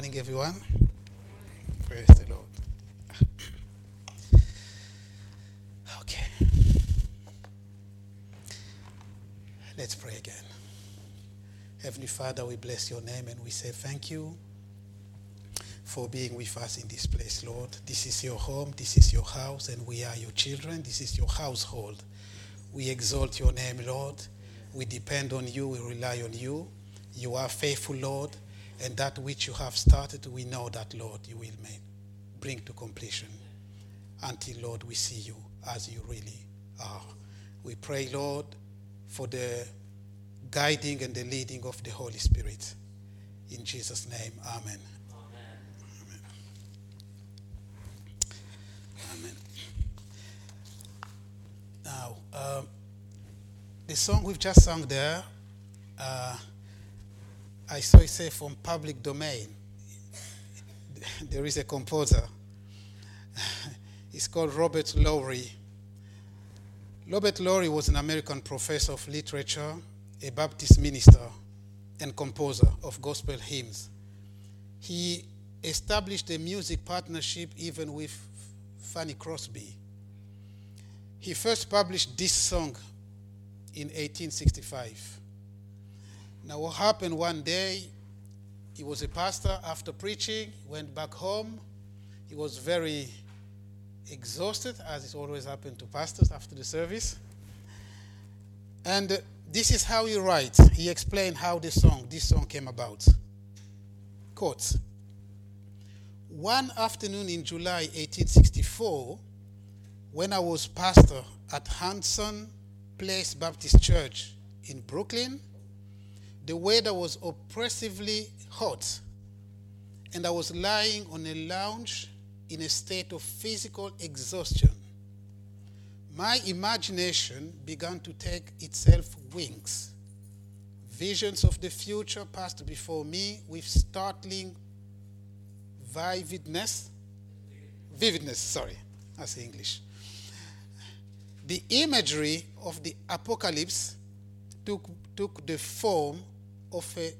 morning, everyone. Praise the Lord. Okay. Let's pray again. Heavenly Father, we bless your name and we say thank you for being with us in this place, Lord. This is your home, this is your house, and we are your children. This is your household. We exalt your name, Lord. We depend on you, we rely on you. You are faithful, Lord, and that which you have started, we know that, Lord, you will make, bring to completion until, Lord, we see you as you really are. We pray, Lord, for the guiding and the leading of the Holy Spirit. In Jesus' name, amen. Amen. Amen. Now, um, the song we've just sung there, uh, I saw it say from public domain. There is a composer. He's called Robert Lowry. Robert Lowry was an American professor of literature, a Baptist minister, and composer of gospel hymns. He established a music partnership even with Fanny Crosby. He first published this song in 1865. Now, what happened one day, he was a pastor. After preaching, went back home. He was very exhausted, as it always happened to pastors after the service. And uh, this is how he writes. He explained how this song, this song came about. Quote, one afternoon in July 1864, when I was pastor at Hanson Place Baptist Church in Brooklyn, the weather was oppressively hot, and I was lying on a lounge in a state of physical exhaustion. My imagination began to take itself wings. Visions of the future passed before me with startling vividness. Vividness, sorry, that's English. The imagery of the apocalypse took, took the form of a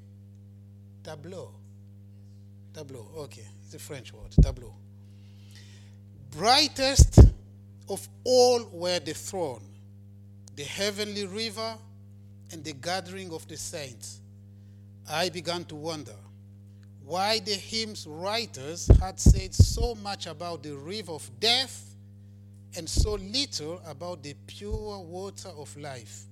tableau. Tableau, okay, it's a French word, tableau. Brightest of all were the throne, the heavenly river, and the gathering of the saints. I began to wonder why the hymn's writers had said so much about the river of death and so little about the pure water of life,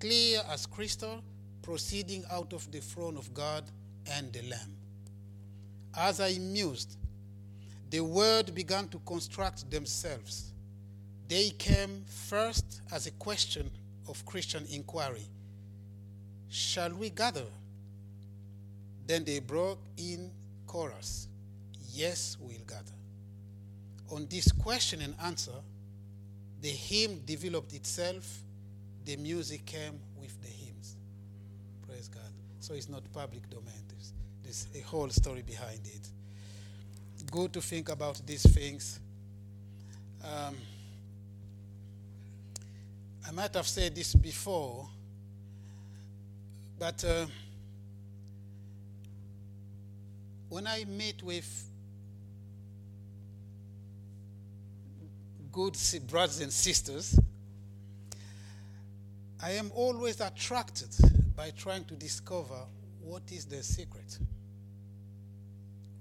clear as crystal proceeding out of the throne of God and the Lamb. As I mused, the word began to construct themselves. They came first as a question of Christian inquiry Shall we gather? Then they broke in chorus Yes, we'll gather. On this question and answer, the hymn developed itself, the music came with the hymns. Praise God. So it's not public domain. There's, there's a whole story behind it. Good to think about these things. Um, I might have said this before, but uh, when I meet with good brothers and sisters, I am always attracted by trying to discover what is their secret.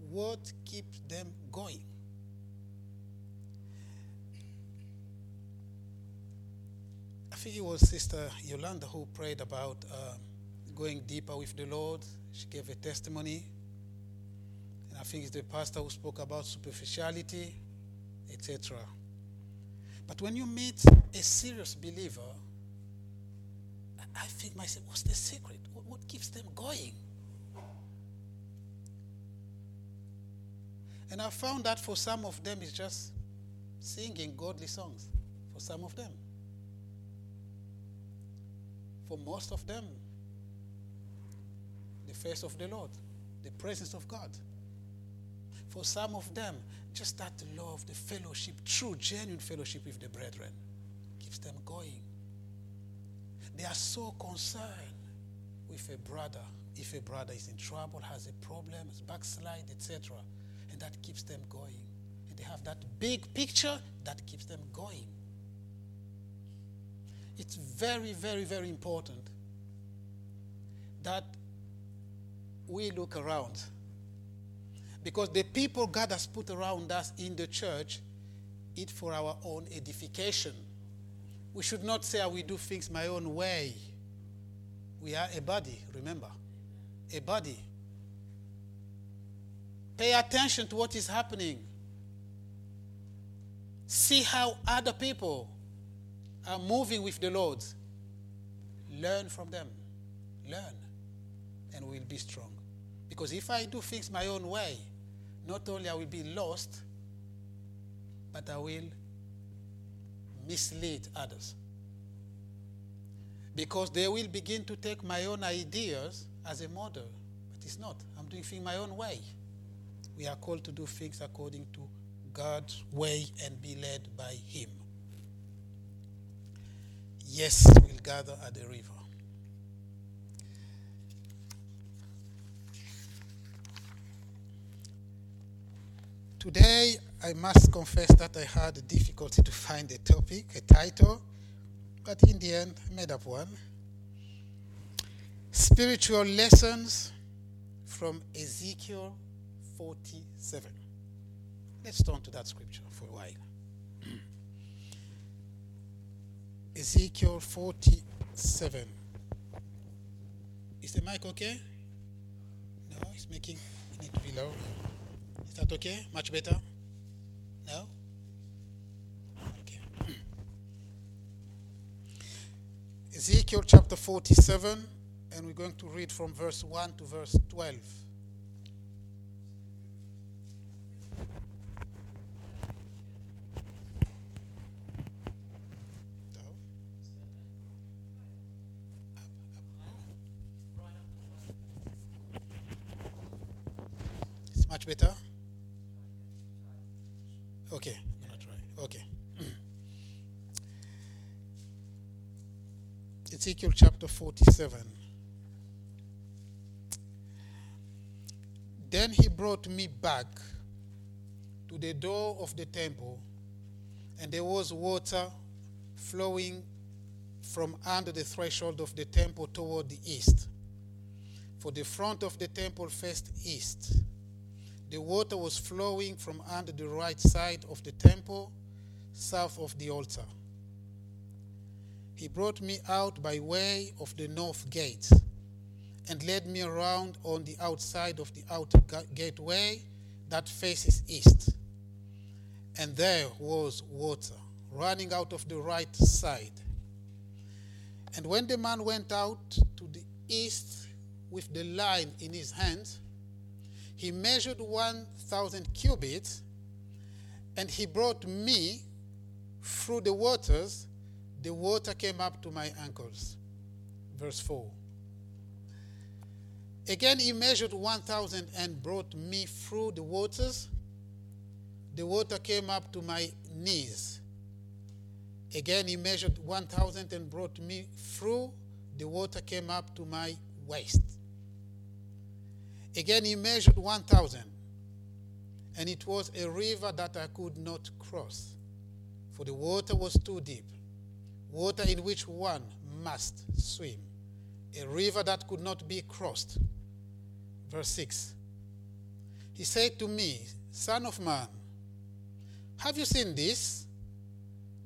What keeps them going? I think it was Sister Yolanda who prayed about uh, going deeper with the Lord. She gave a testimony. And I think it's the pastor who spoke about superficiality, etc. But when you meet a serious believer, I think myself, what's the secret? What, what keeps them going? And I found that for some of them, it's just singing godly songs. For some of them. For most of them, the face of the Lord, the presence of God. For some of them, just that love, the fellowship, true, genuine fellowship with the brethren keeps them going. They are so concerned with a brother if a brother is in trouble, has a problem, is backslide, etc. And that keeps them going. And they have that big picture that keeps them going. It's very, very, very important that we look around. Because the people God has put around us in the church, it for our own edification. We should not say, I will do things my own way. We are a body, remember. A body. Pay attention to what is happening. See how other people are moving with the Lord. Learn from them. Learn. And we'll be strong. Because if I do things my own way, not only I will be lost, but I will mislead others. Because they will begin to take my own ideas as a model. But it's not. I'm doing things my own way. We are called to do things according to God's way and be led by Him. Yes, we'll gather at the river. Today, I must confess that I had a difficulty to find a topic, a title, but in the end, I made up one. Spiritual lessons from Ezekiel 47. Let's turn to that scripture for a while. Ezekiel 47. Is the mic okay? No, it's making it need to be low. Is that okay? Much better? No? Okay. Ezekiel chapter 47, and we're going to read from verse 1 to verse 12. Ezekiel chapter 47. Then he brought me back to the door of the temple, and there was water flowing from under the threshold of the temple toward the east. For the front of the temple faced east. The water was flowing from under the right side of the temple, south of the altar. He brought me out by way of the north gate and led me around on the outside of the outer gateway that faces east. And there was water running out of the right side. And when the man went out to the east with the line in his hand, he measured 1,000 cubits, and he brought me through the waters. The water came up to my ankles. Verse 4. Again, he measured 1,000 and brought me through the waters. The water came up to my knees. Again, he measured 1,000 and brought me through. The water came up to my waist. Again, he measured 1,000, and it was a river that I could not cross, for the water was too deep, water in which one must swim, a river that could not be crossed. Verse 6 He said to me, Son of man, have you seen this?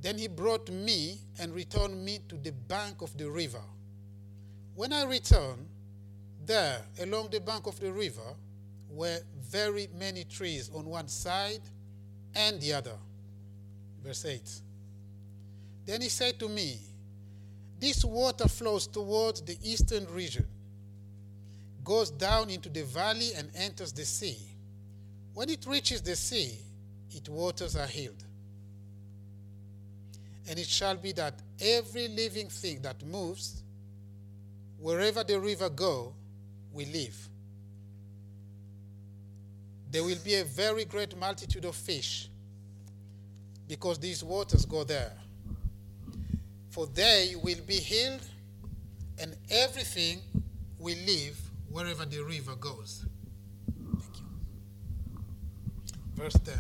Then he brought me and returned me to the bank of the river. When I returned, there, along the bank of the river, were very many trees on one side and the other. Verse 8. Then he said to me, This water flows towards the eastern region, goes down into the valley, and enters the sea. When it reaches the sea, its waters are healed. And it shall be that every living thing that moves, wherever the river go, we live. There will be a very great multitude of fish because these waters go there. For they will be healed, and everything will live wherever the river goes. Thank you. Verse 10.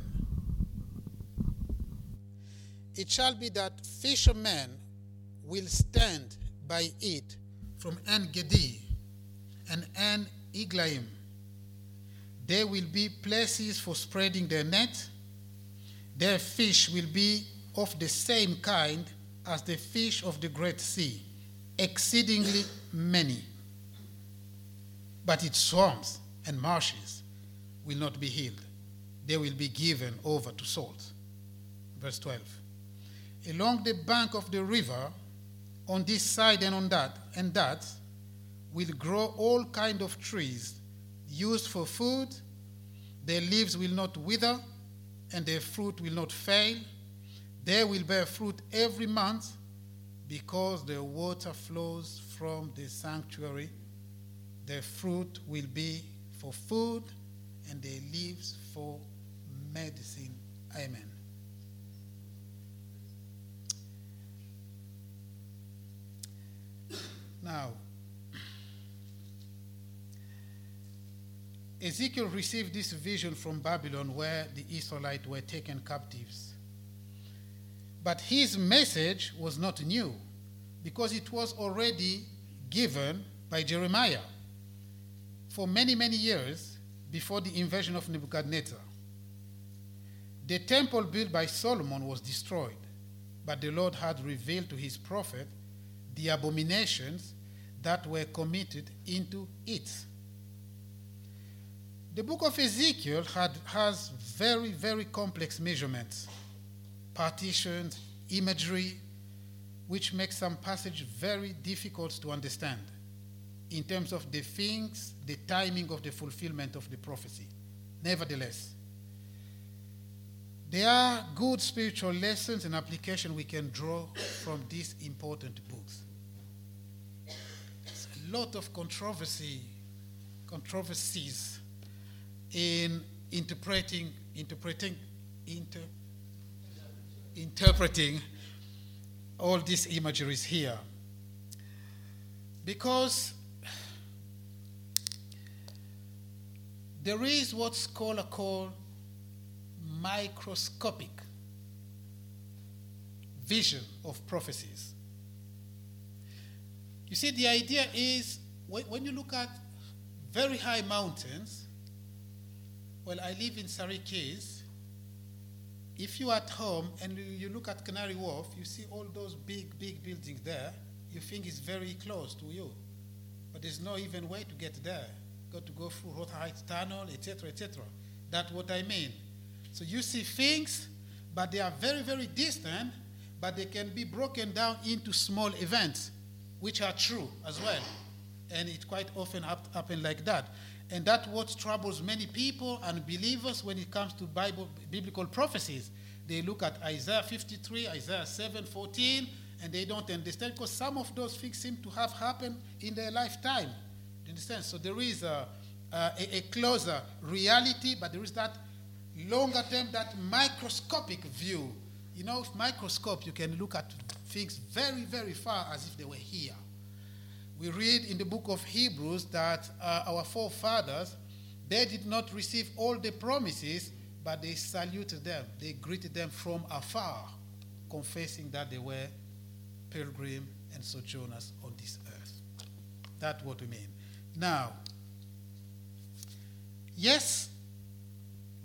It shall be that fishermen will stand by it from En Gedi and En Eglaim. There will be places for spreading their net. Their fish will be of the same kind as the fish of the Great Sea, exceedingly many. But its swamps and marshes will not be healed, they will be given over to salt. Verse 12. Along the bank of the river, on this side and on that, and that, will grow all kind of trees used for food. Their leaves will not wither, and their fruit will not fail they will bear fruit every month because the water flows from the sanctuary. Their fruit will be for food and their leaves for medicine. Amen. Now, Ezekiel received this vision from Babylon where the Israelites were taken captives. But his message was not new because it was already given by Jeremiah for many, many years before the invasion of Nebuchadnezzar. The temple built by Solomon was destroyed, but the Lord had revealed to his prophet the abominations that were committed into it. The book of Ezekiel had, has very, very complex measurements partitions, imagery, which makes some passage very difficult to understand in terms of the things, the timing of the fulfillment of the prophecy. Nevertheless, there are good spiritual lessons and application we can draw from these important books. There's a lot of controversy, controversies in interpreting, interpreting, inter, interpreting all these imageries here. Because there is what scholars call microscopic vision of prophecies. You see, the idea is when you look at very high mountains, well, I live in Keys, if you're at home and you look at Canary Wharf, you see all those big, big buildings there, you think it's very close to you. But there's no even way to get there. Got to go through Heights Tunnel, etc., etc. That's what I mean. So you see things, but they are very, very distant, but they can be broken down into small events, which are true as well. And it quite often happens like that. And that's what troubles many people and believers when it comes to Bible, biblical prophecies. They look at Isaiah 53, Isaiah 7, 14, and they don't understand because some of those things seem to have happened in their lifetime. You understand? So there is a, a, a closer reality, but there is that longer term, that microscopic view. You know, with microscope, you can look at things very, very far as if they were here we read in the book of Hebrews that uh, our forefathers, they did not receive all the promises, but they saluted them. They greeted them from afar, confessing that they were pilgrim and sojourners on this earth. That's what we mean. Now, yes,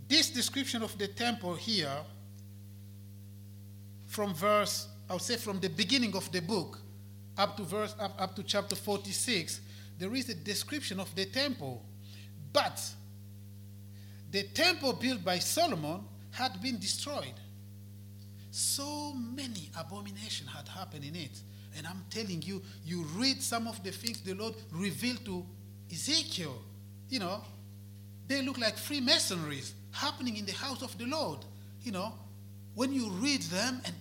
this description of the temple here, from verse, I would say from the beginning of the book, up to verse up, up to chapter 46 there is a description of the temple. But the temple built by solomon had been destroyed. So many abominations had happened in it. And i'm telling you you read some of the things the lord revealed to ezekiel you know they look like freemasonries happening in the house of the lord you know. When you read them and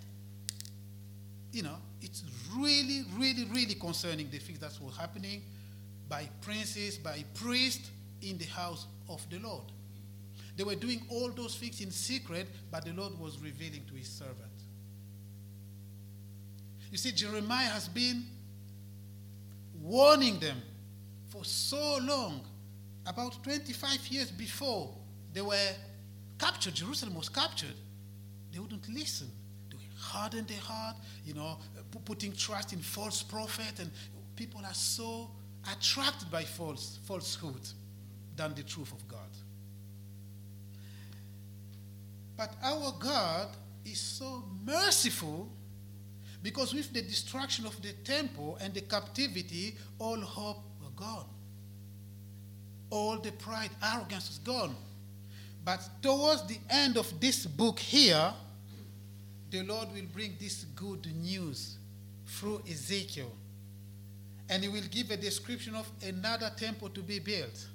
you know it's really, really, really concerning the things that were happening by princes, by priests in the house of the Lord. They were doing all those things in secret, but the Lord was revealing to his servant. You see, Jeremiah has been warning them for so long, about 25 years before they were captured, Jerusalem was captured, they wouldn't listen. They hardened their heart, you know, putting trust in false prophet, and people are so attracted by false falsehood than the truth of God. But our God is so merciful because with the destruction of the temple and the captivity, all hope were gone. All the pride, arrogance was gone. But towards the end of this book here, the Lord will bring this good news through Ezekiel. And he will give a description of another temple to be built.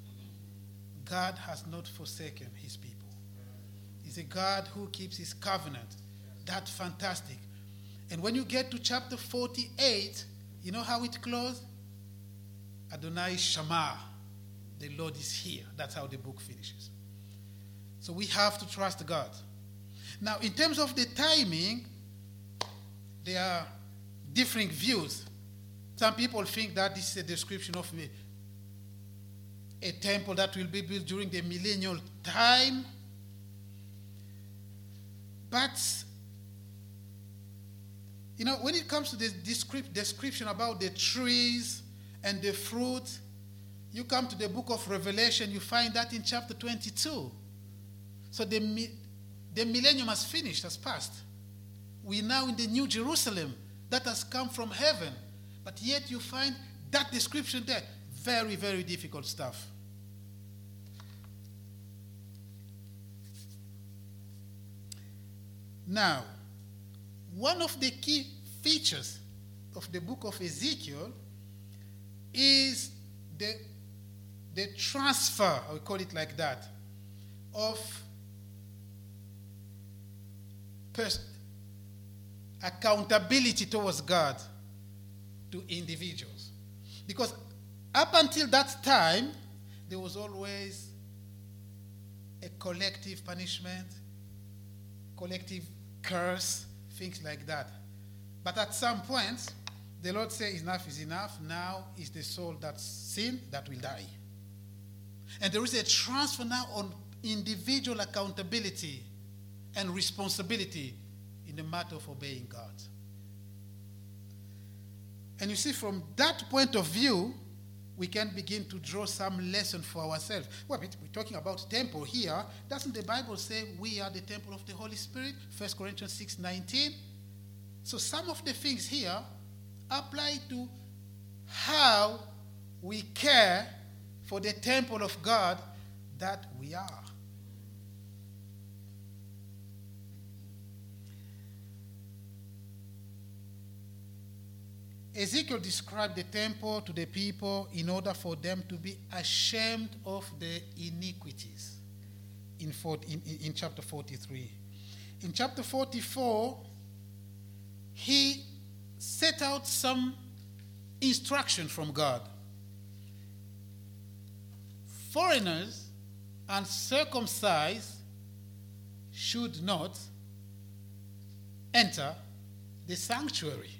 God has not forsaken his people. He's a God who keeps his covenant. That's fantastic. And when you get to chapter 48, you know how it closes? Adonai Shammah. The Lord is here. That's how the book finishes. So we have to trust God. Now, in terms of the timing, there are differing views. Some people think that this is a description of a, a temple that will be built during the millennial time. But you know, when it comes to the description about the trees and the fruit, you come to the book of Revelation, you find that in chapter 22. So the, the millennium has finished, has passed. We're now in the New Jerusalem that has come from heaven. But yet you find that description there. Very, very difficult stuff. Now, one of the key features of the book of Ezekiel is the, the transfer, I will call it like that, of pers- accountability towards God to individuals. Because up until that time, there was always a collective punishment, collective curse, things like that. But at some point, the Lord says, Enough is enough. Now is the soul that's sin that will die. And there is a transfer now on individual accountability and responsibility the matter of obeying God. And you see, from that point of view, we can begin to draw some lesson for ourselves. Well, we're talking about temple here. Doesn't the Bible say we are the temple of the Holy Spirit? 1 Corinthians 6 19. So some of the things here apply to how we care for the temple of God that we are. Ezekiel described the temple to the people in order for them to be ashamed of the iniquities in, in, in chapter 43. In chapter 44, he set out some instruction from God. Foreigners and circumcised should not enter the sanctuary.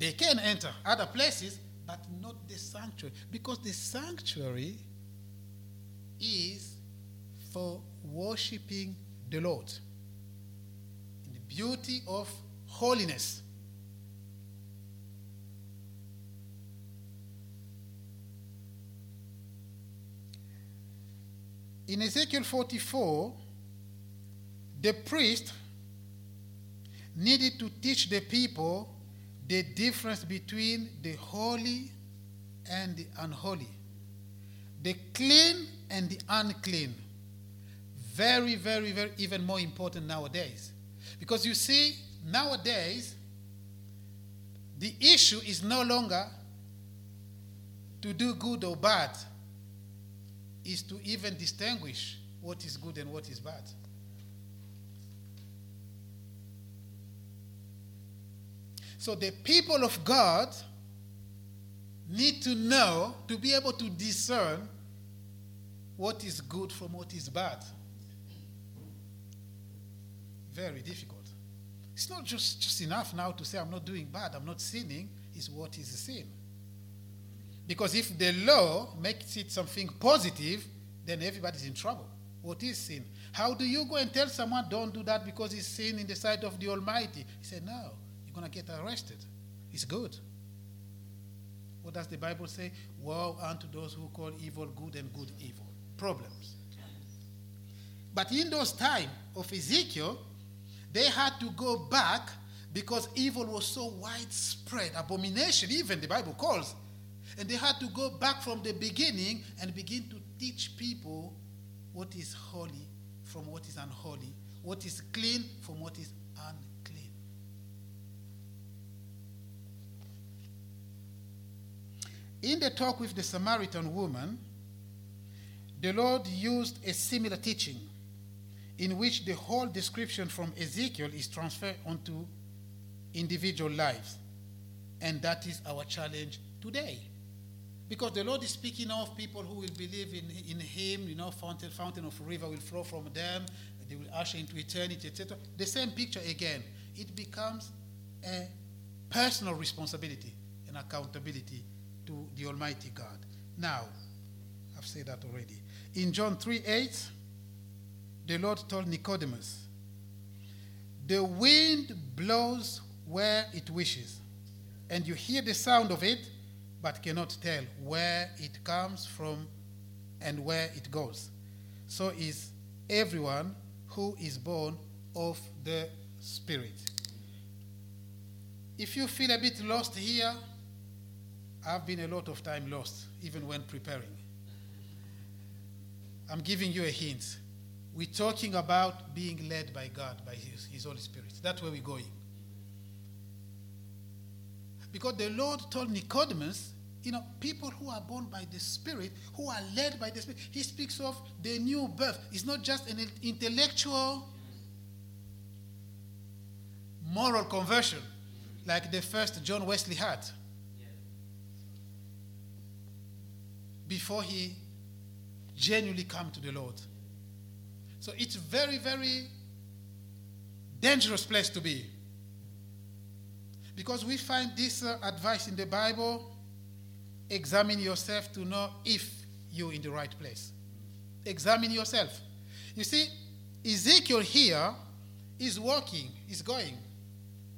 They can enter other places, but not the sanctuary. Because the sanctuary is for worshiping the Lord in the beauty of holiness. In Ezekiel 44, the priest needed to teach the people the difference between the holy and the unholy, the clean and the unclean. Very, very, very, even more important nowadays. Because you see, nowadays, the issue is no longer to do good or bad, is to even distinguish what is good and what is bad. So the people of God need to know to be able to discern what is good from what is bad. Very difficult. It's not just, just enough now to say, I'm not doing bad, I'm not sinning, is what is sin. Because if the law makes it something positive, then everybody's in trouble. What is sin? How do you go and tell someone, don't do that because it's sin in the sight of the Almighty? He said, no, you're going to get arrested. It's good. What does the Bible say? Woe unto those who call evil good and good evil. Problems. But in those times of Ezekiel, they had to go back because evil was so widespread, abomination, even the Bible calls. And they had to go back from the beginning and begin to teach people what is holy from what is unholy, what is clean from what is In the talk with the Samaritan woman, the Lord used a similar teaching in which the whole description from Ezekiel is transferred onto individual lives. And that is our challenge today. Because the Lord is speaking of people who will believe in, in Him, you know, fountain, fountain of river will flow from them, they will usher into eternity, etc. The same picture again. It becomes a personal responsibility and accountability to the Almighty God. Now, I've said that already. In John 3 8, the Lord told Nicodemus, The wind blows where it wishes, and you hear the sound of it, but cannot tell where it comes from and where it goes. So is everyone who is born of the Spirit. If you feel a bit lost here, I've been a lot of time lost, even when preparing. I'm giving you a hint. We're talking about being led by God, by His, His Holy Spirit. That's where we're going. Because the Lord told Nicodemus, you know, people who are born by the Spirit, who are led by the Spirit, He speaks of the new birth. It's not just an intellectual, moral conversion like the first John Wesley had before he genuinely come to the Lord. So it's very, very dangerous place to be. Because we find this uh, advice in the Bible examine yourself to know if you're in the right place. Examine yourself. You see, Ezekiel here is walking, is going,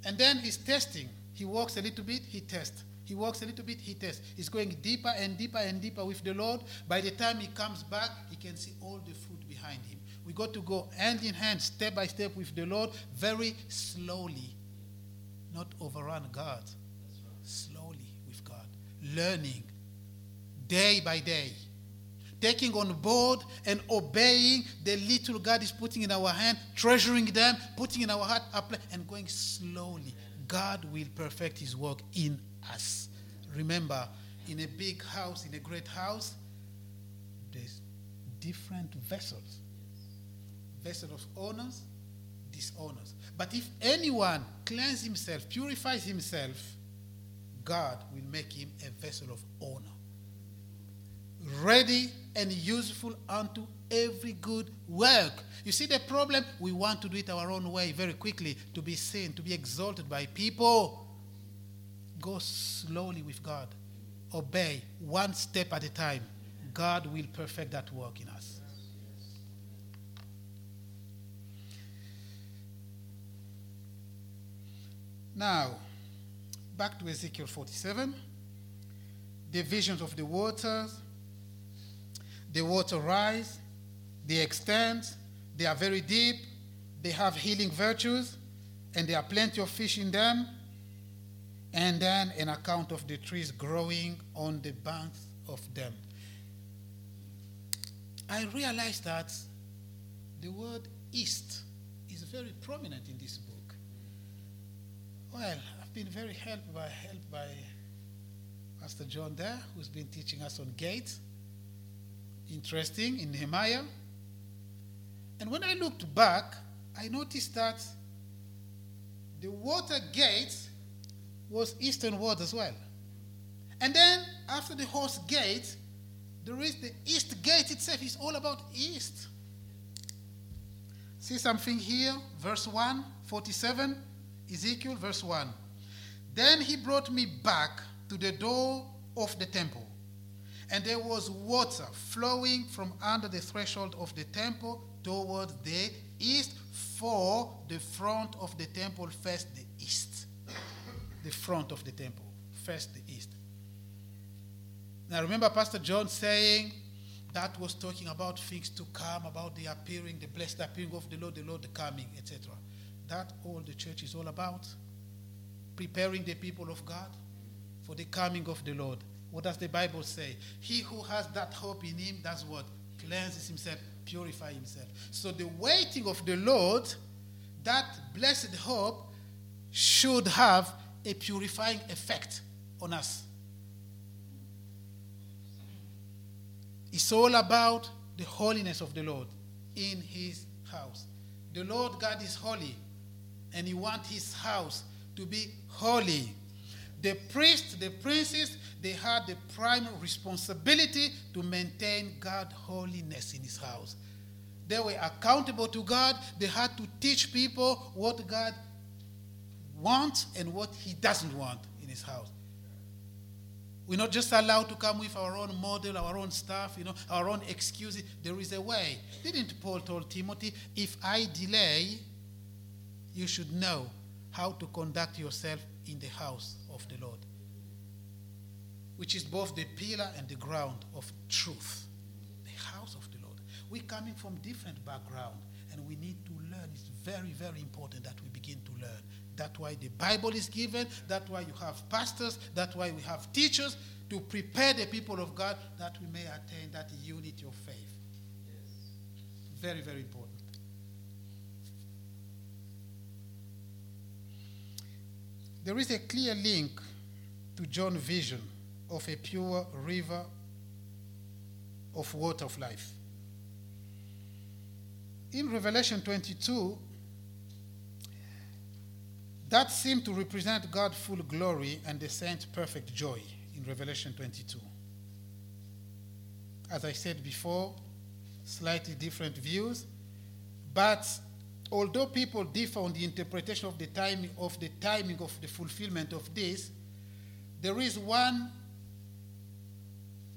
and then he's testing. He walks a little bit, he tests. He walks a little bit, he tests. He's going deeper and deeper and deeper with the Lord. By the time he comes back, he can see all the fruit behind him. We got to go hand in hand, step by step with the Lord, very slowly. Not overrun God. Slowly with God. Learning day by day. Taking on board and obeying the little God is putting in our hand, treasuring them, putting in our heart, and going slowly. God will perfect his work in us. Remember, in a big house, in a great house, there's different vessels vessel of honors, dishonors. But if anyone cleanses himself, purifies himself, God will make him a vessel of honor, ready and useful unto every good work. You see the problem? We want to do it our own way very quickly to be seen, to be exalted by people. Go slowly with God. Obey one step at a time. God will perfect that work in us. Now, back to Ezekiel 47. The visions of the waters. The water rise, they extend, they are very deep, they have healing virtues, and there are plenty of fish in them. And then an account of the trees growing on the banks of them. I realized that the word east is very prominent in this book. Well, I've been very helped by helped by Pastor John there, who's been teaching us on gates. Interesting in Nehemiah. And when I looked back, I noticed that the water gate was eastern ward as well. And then after the horse gate, there is the east gate itself. It's all about east. See something here, verse 1, 47. Ezekiel, verse 1. Then he brought me back to the door of the temple, And there was water flowing from under the threshold of the temple toward the east, for the front of the temple faced the east. The front of the temple first the east. Now remember Pastor John saying that was talking about things to come, about the appearing, the blessed appearing of the Lord, the Lord the coming, etc. That all the church is all about. Preparing the people of God for the coming of the Lord. What does the Bible say? He who has that hope in him, that's what? Cleanses himself, purify himself. So the waiting of the Lord, that blessed hope, should have a purifying effect on us. It's all about the holiness of the Lord in his house. The Lord God is holy, and he wants his house to be holy. The priests, the princes, they had the primary responsibility to maintain God's holiness in his house. They were accountable to God. They had to teach people what God wants and what he doesn't want in his house. We're not just allowed to come with our own model, our own stuff, you know, our own excuses. There is a way. Didn't Paul told Timothy, if I delay, you should know how to conduct yourself in the house of the Lord, which is both the pillar and the ground of truth. The house of the Lord. We're coming from different background, and we need to learn. It's very, very important that we begin to learn. That's why the Bible is given. That's why you have pastors. That's why we have teachers to prepare the people of God that we may attain that unity of faith. Yes. Very, very important. There is a clear link to John's vision of a pure river of water of life. In Revelation 22, that seemed to represent God's full glory and the saints' perfect joy in Revelation 22. As I said before, slightly different views, but although people differ on the interpretation of the timing of the timing of the fulfillment of this, there is one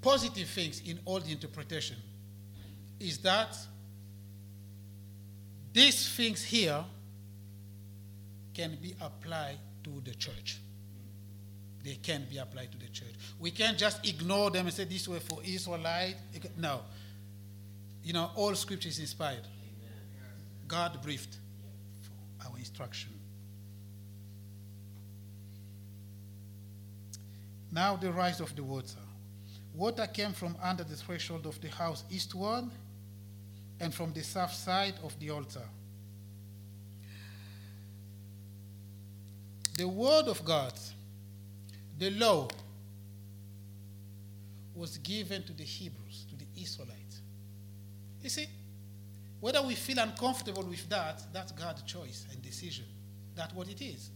positive thing in all the interpretation is that these things here can be applied to the church. They can be applied to the church. We can't just ignore them and say this way for Israelite. No. You know, all scripture is inspired. God breathed for our instruction. Now the rise of the water. Water came from under the threshold of the house eastward and from the south side of the altar. The word of God, the law, was given to the Hebrews, to the Israelites. You see, whether we feel uncomfortable with that, that's God's choice and decision. That's what it is.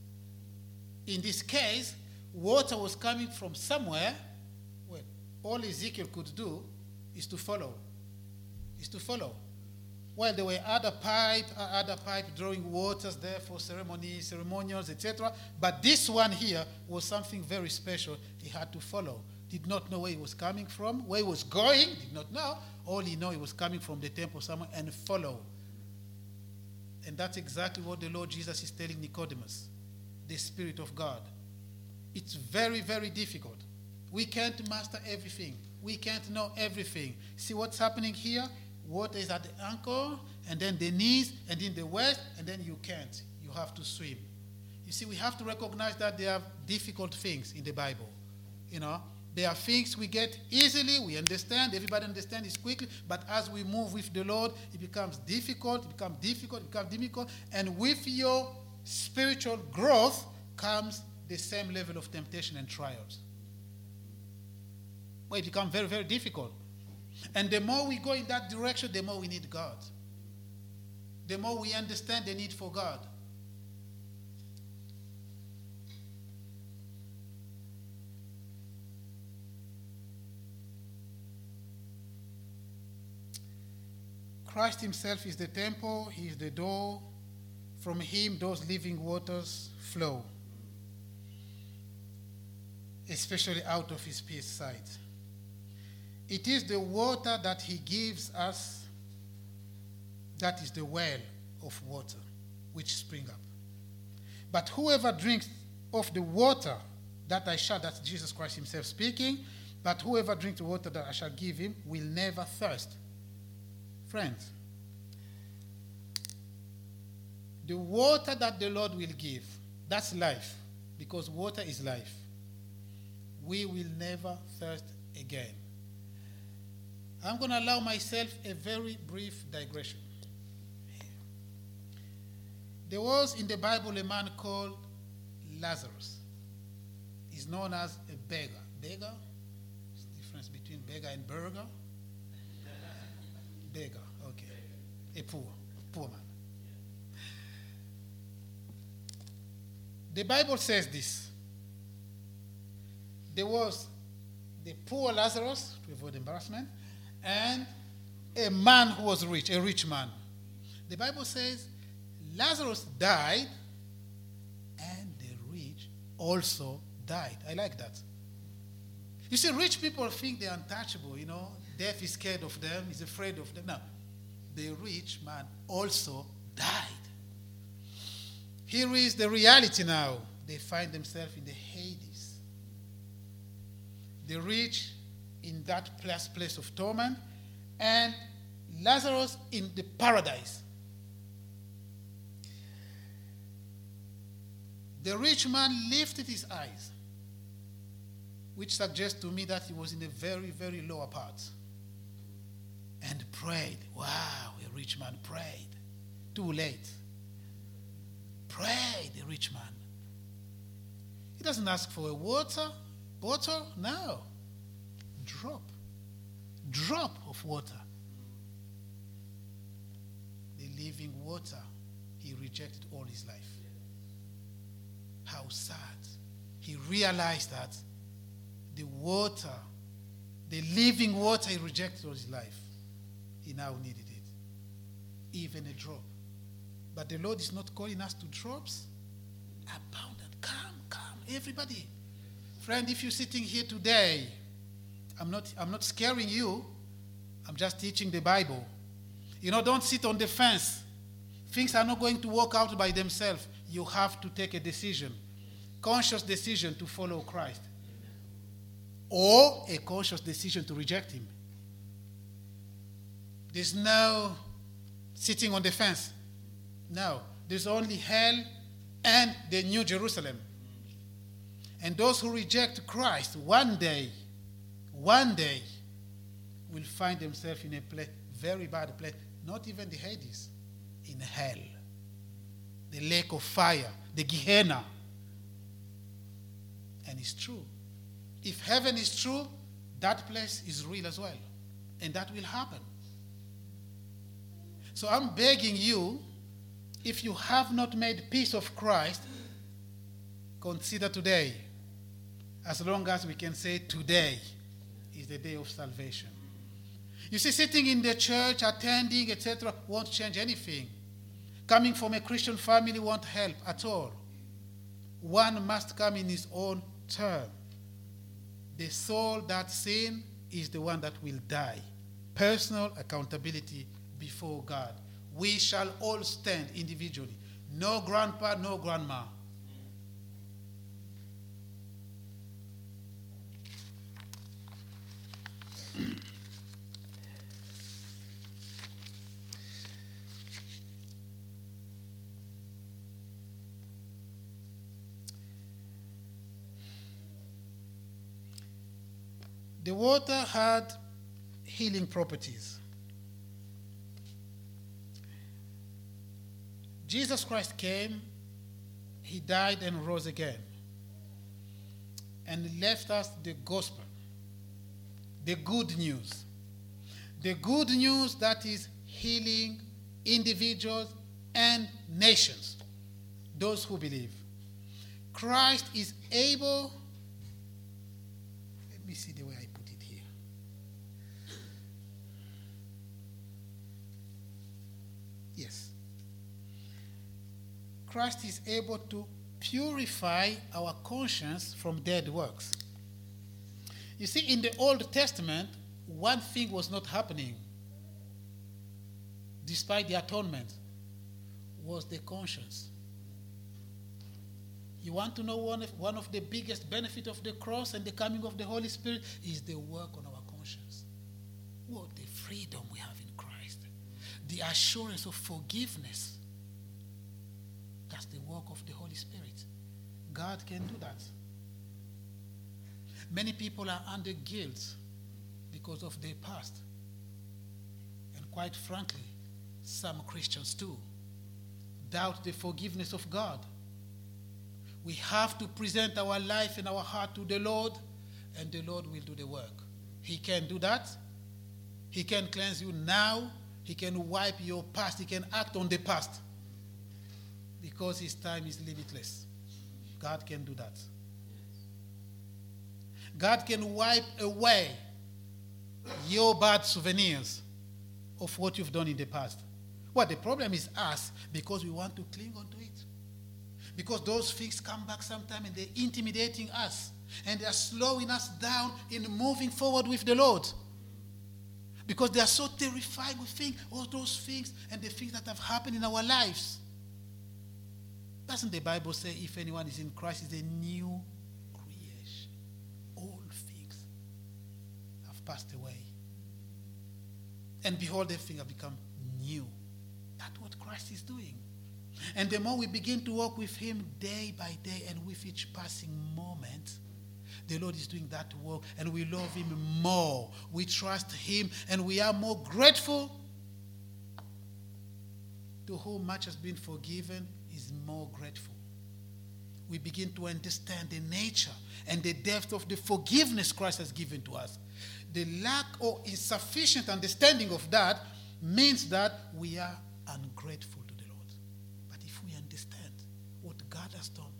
In this case, water was coming from somewhere. Well, all Ezekiel could do is to follow. Is to follow. Well, there were other pipe, uh, other pipe drawing waters there for ceremonies, ceremonials, etc. But this one here was something very special. He had to follow. Did not know where he was coming from, where he was going. Did not know. All he knew he was coming from the temple somewhere and follow. And that's exactly what the Lord Jesus is telling Nicodemus, the Spirit of God. It's very, very difficult. We can't master everything. We can't know everything. See what's happening here? Water is at the ankle, and then the knees, and then the waist, and then you can't. You have to swim. You see, we have to recognize that there are difficult things in the Bible. You know, there are things we get easily, we understand, everybody understands it quickly, but as we move with the Lord, it becomes difficult, it becomes difficult, it becomes difficult, and with your spiritual growth comes the same level of temptation and trials. Well, it becomes very, very difficult. And the more we go in that direction, the more we need God. The more we understand the need for God. Christ Himself is the temple, He is the door. From Him, those living waters flow, especially out of His peace side. It is the water that he gives us that is the well of water which spring up. But whoever drinks of the water that I shall, that's Jesus Christ himself speaking, but whoever drinks the water that I shall give him will never thirst. Friends, the water that the Lord will give, that's life, because water is life. We will never thirst again. I'm going to allow myself a very brief digression. There was in the Bible a man called Lazarus. He's known as a beggar. Beggar? What's the difference between beggar and burger? beggar, okay. A poor, poor man. The Bible says this. There was the poor Lazarus, to avoid embarrassment, and a man who was rich, a rich man. The Bible says Lazarus died and the rich also died. I like that. You see, rich people think they're untouchable, you know. Death is scared of them, is afraid of them. No. The rich man also died. Here is the reality now. They find themselves in the Hades. The rich in that place, place of torment, and Lazarus in the paradise. The rich man lifted his eyes, which suggests to me that he was in a very, very lower part, and prayed. Wow, a rich man prayed. Too late. Prayed, the rich man. He doesn't ask for a water, bottle, no. Drop. Drop of water. The living water he rejected all his life. How sad. He realized that the water, the living water he rejected all his life, he now needed it. Even a drop. But the Lord is not calling us to drops. Abundant. Come, come, everybody. Friend, if you're sitting here today, I'm not, I'm not scaring you. I'm just teaching the Bible. You know, don't sit on the fence. Things are not going to work out by themselves you have to take a decision, conscious decision to follow Christ, or a conscious decision to reject Him. There's no sitting on the fence. No, there's only hell and the New Jerusalem. And those who reject Christ one day, one day, will find themselves in a place, very bad place, not even the Hades, in hell the lake of fire, the Gehenna. And it's true. If heaven is true, that place is real as well. And that will happen. So I'm begging you, if you have not made peace of Christ, consider today. As long as we can say today is the day of salvation. You see, sitting in the church, attending, etc., won't change anything coming from a Christian family won't help at all. One must come in his own turn. The soul that sin is the one that will die. Personal accountability before God. We shall all stand individually. No grandpa, no grandma. The water had healing properties. Jesus Christ came, he died and rose again, and left us the gospel, the good news. The good news that is healing individuals and nations, those who believe. Christ is able, let me see the way I put it here. Yes. Christ is able to purify our conscience from dead works. You see, in the Old Testament, one thing was not happening despite the atonement was the conscience. You want to know one of, one of the biggest benefit of the cross and the coming of the Holy Spirit is the work on our conscience. What the freedom we have in Christ. The assurance of forgiveness. That's the work of the Holy Spirit. God can do that. Many people are under guilt because of their past. And quite frankly, some Christians too doubt the forgiveness of God. We have to present our life and our heart to the Lord, and the Lord will do the work. He can do that. He can cleanse you now. He can wipe your past. He can act on the past because His time is limitless. God can do that. God can wipe away your bad souvenirs of what you've done in the past. Well, the problem is us because we want to cling on to it. Because those things come back sometime and they're intimidating us and they're slowing us down in moving forward with the Lord. Because they are so terrified with things, all those things and the things that have happened in our lives. Doesn't the Bible say if anyone is in Christ is a new creation? All things have passed away. And behold, everything have become new. That's what Christ is doing. And the more we begin to walk with Him day by day and with each passing moment, the Lord is doing that work and we love Him more. We trust Him and we are more grateful. To whom much has been forgiven is more grateful. We begin to understand the nature and the depth of the forgiveness Christ has given to us. The lack or insufficient understanding of that means that we are ungrateful to the Lord. But if we understand what God has done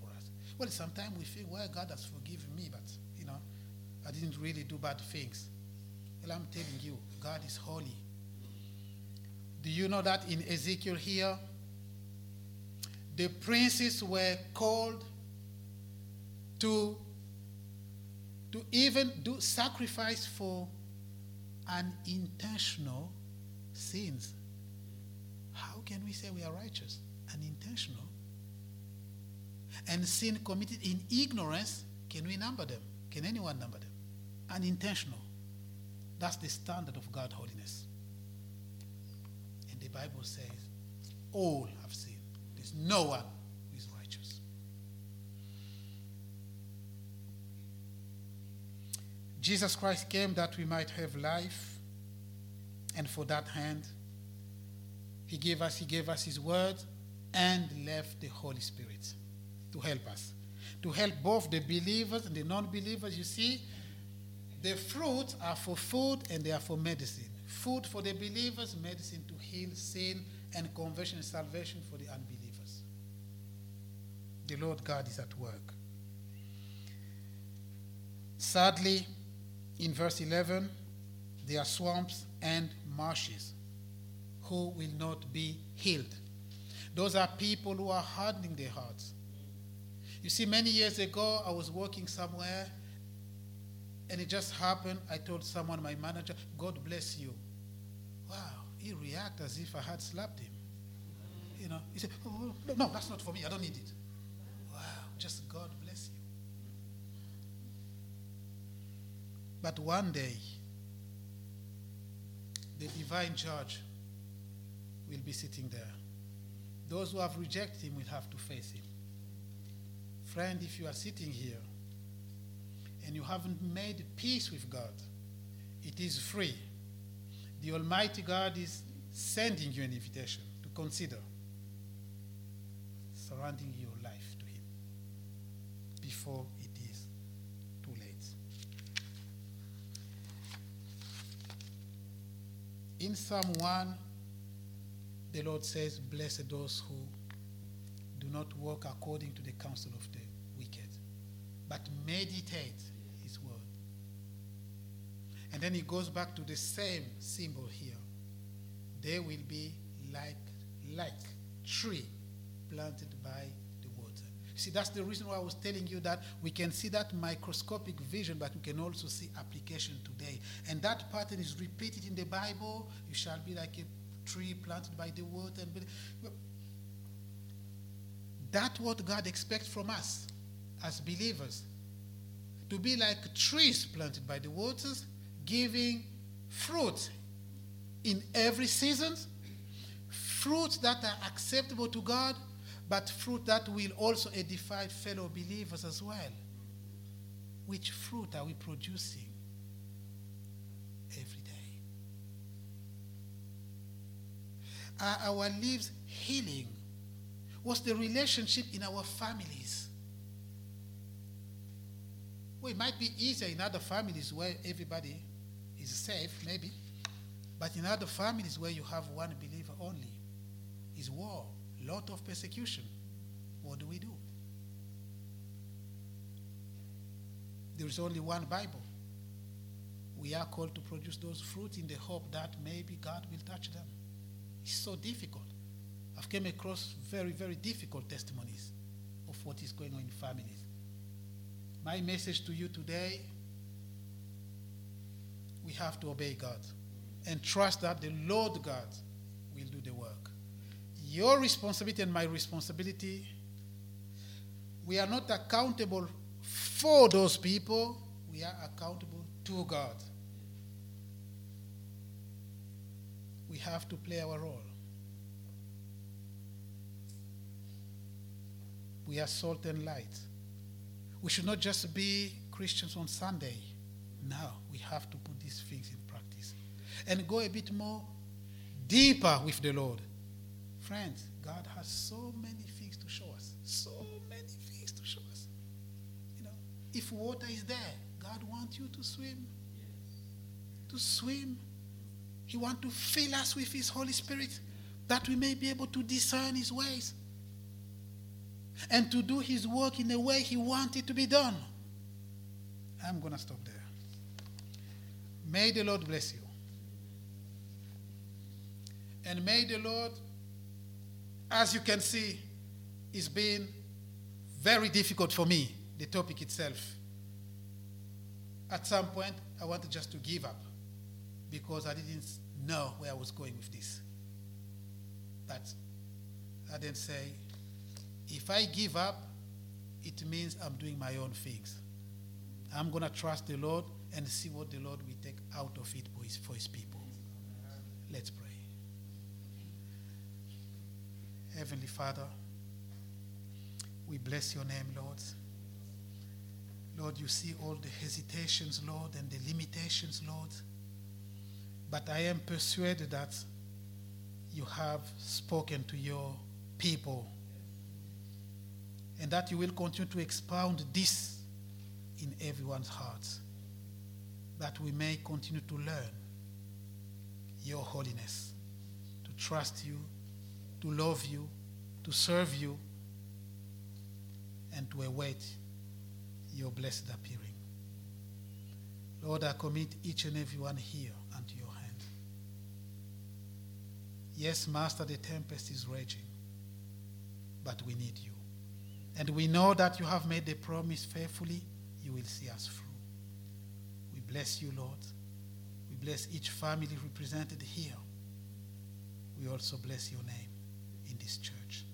for us, well, sometimes we feel, well, God has forgiven me, but, you know, I didn't really do bad things. Well, I'm telling you, God is holy. Do you know that in Ezekiel here, the princes were called to, to even do sacrifice for unintentional sins. How can we say we are righteous? Unintentional. And sin committed in ignorance, can we number them? Can anyone number them? Unintentional. That's the standard of God holiness. And the Bible says, all have sinned There's no one Jesus Christ came that we might have life, and for that hand, He gave us, He gave us His word and left the Holy Spirit to help us. To help both the believers and the non-believers. You see, the fruits are for food and they are for medicine. Food for the believers, medicine to heal sin and conversion and salvation for the unbelievers. The Lord God is at work. Sadly, in verse 11, there are swamps and marshes who will not be healed. Those are people who are hardening their hearts. You see, many years ago, I was working somewhere, and it just happened. I told someone, my manager, God bless you. Wow, he reacted as if I had slapped him. You know, he said, oh, no, that's not for me. I don't need it. Wow, just God bless But one day, the divine judge will be sitting there. Those who have rejected him will have to face him. Friend, if you are sitting here and you haven't made peace with God, it is free. The Almighty God is sending you an invitation to consider surrounding your life to Him before In Psalm 1, the Lord says, Blessed those who do not walk according to the counsel of the wicked, but meditate his word. And then he goes back to the same symbol here. They will be like like tree planted by See, that's the reason why I was telling you that we can see that microscopic vision, but we can also see application today. And that pattern is repeated in the Bible. You shall be like a tree planted by the water. And that's what God expects from us as believers. To be like trees planted by the waters, giving fruit in every season, fruits that are acceptable to God, but fruit that will also edify fellow believers as well. Which fruit are we producing every day? Are our lives healing? What's the relationship in our families? Well, it might be easier in other families where everybody is safe, maybe. But in other families where you have one believer only, is war, lot of persecution. What do we do? There is only one Bible. We are called to produce those fruits in the hope that maybe God will touch them. It's so difficult. I've come across very, very difficult testimonies of what is going on in families. My message to you today we have to obey God and trust that the Lord God will do the work. Your responsibility and my responsibility, we are not accountable for those people, we are accountable to God. We have to play our role. We are salt and light. We should not just be Christians on Sunday. No, we have to put these things in practice and go a bit more deeper with the Lord. Friends, God has so many things to show us. So many things to show us. You know, if water is there, God wants you to swim. To swim. He wants to fill us with His Holy Spirit that we may be able to discern His ways and to do His work in the way He wants it to be done. I'm going to stop there. May the Lord bless you. And may the Lord, as you can see, it's been very difficult for me, the topic itself. At some point, I wanted just to give up because I didn't know where I was going with this. But I didn't say, if I give up, it means I'm doing my own things. I'm going to trust the Lord and see what the Lord will take out of it for his, for his people. Let's pray. Heavenly Father, we bless your name, Lord. Lord, you see all the hesitations, Lord, and the limitations, Lord. But I am persuaded that you have spoken to your people and that you will continue to expound this in everyone's hearts that we may continue to learn your holiness, to trust you, to love you, to serve you, and to await your blessed appearing. Lord, I commit each and every one here unto your hand. Yes, Master, the tempest is raging, but we need you. And we know that you have made the promise faithfully, you will see us through We bless you, Lord. We bless each family represented here. We also bless your name this church.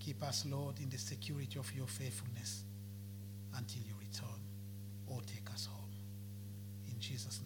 Keep us, Lord, in the security of your faithfulness until you return or take us home. In Jesus' name.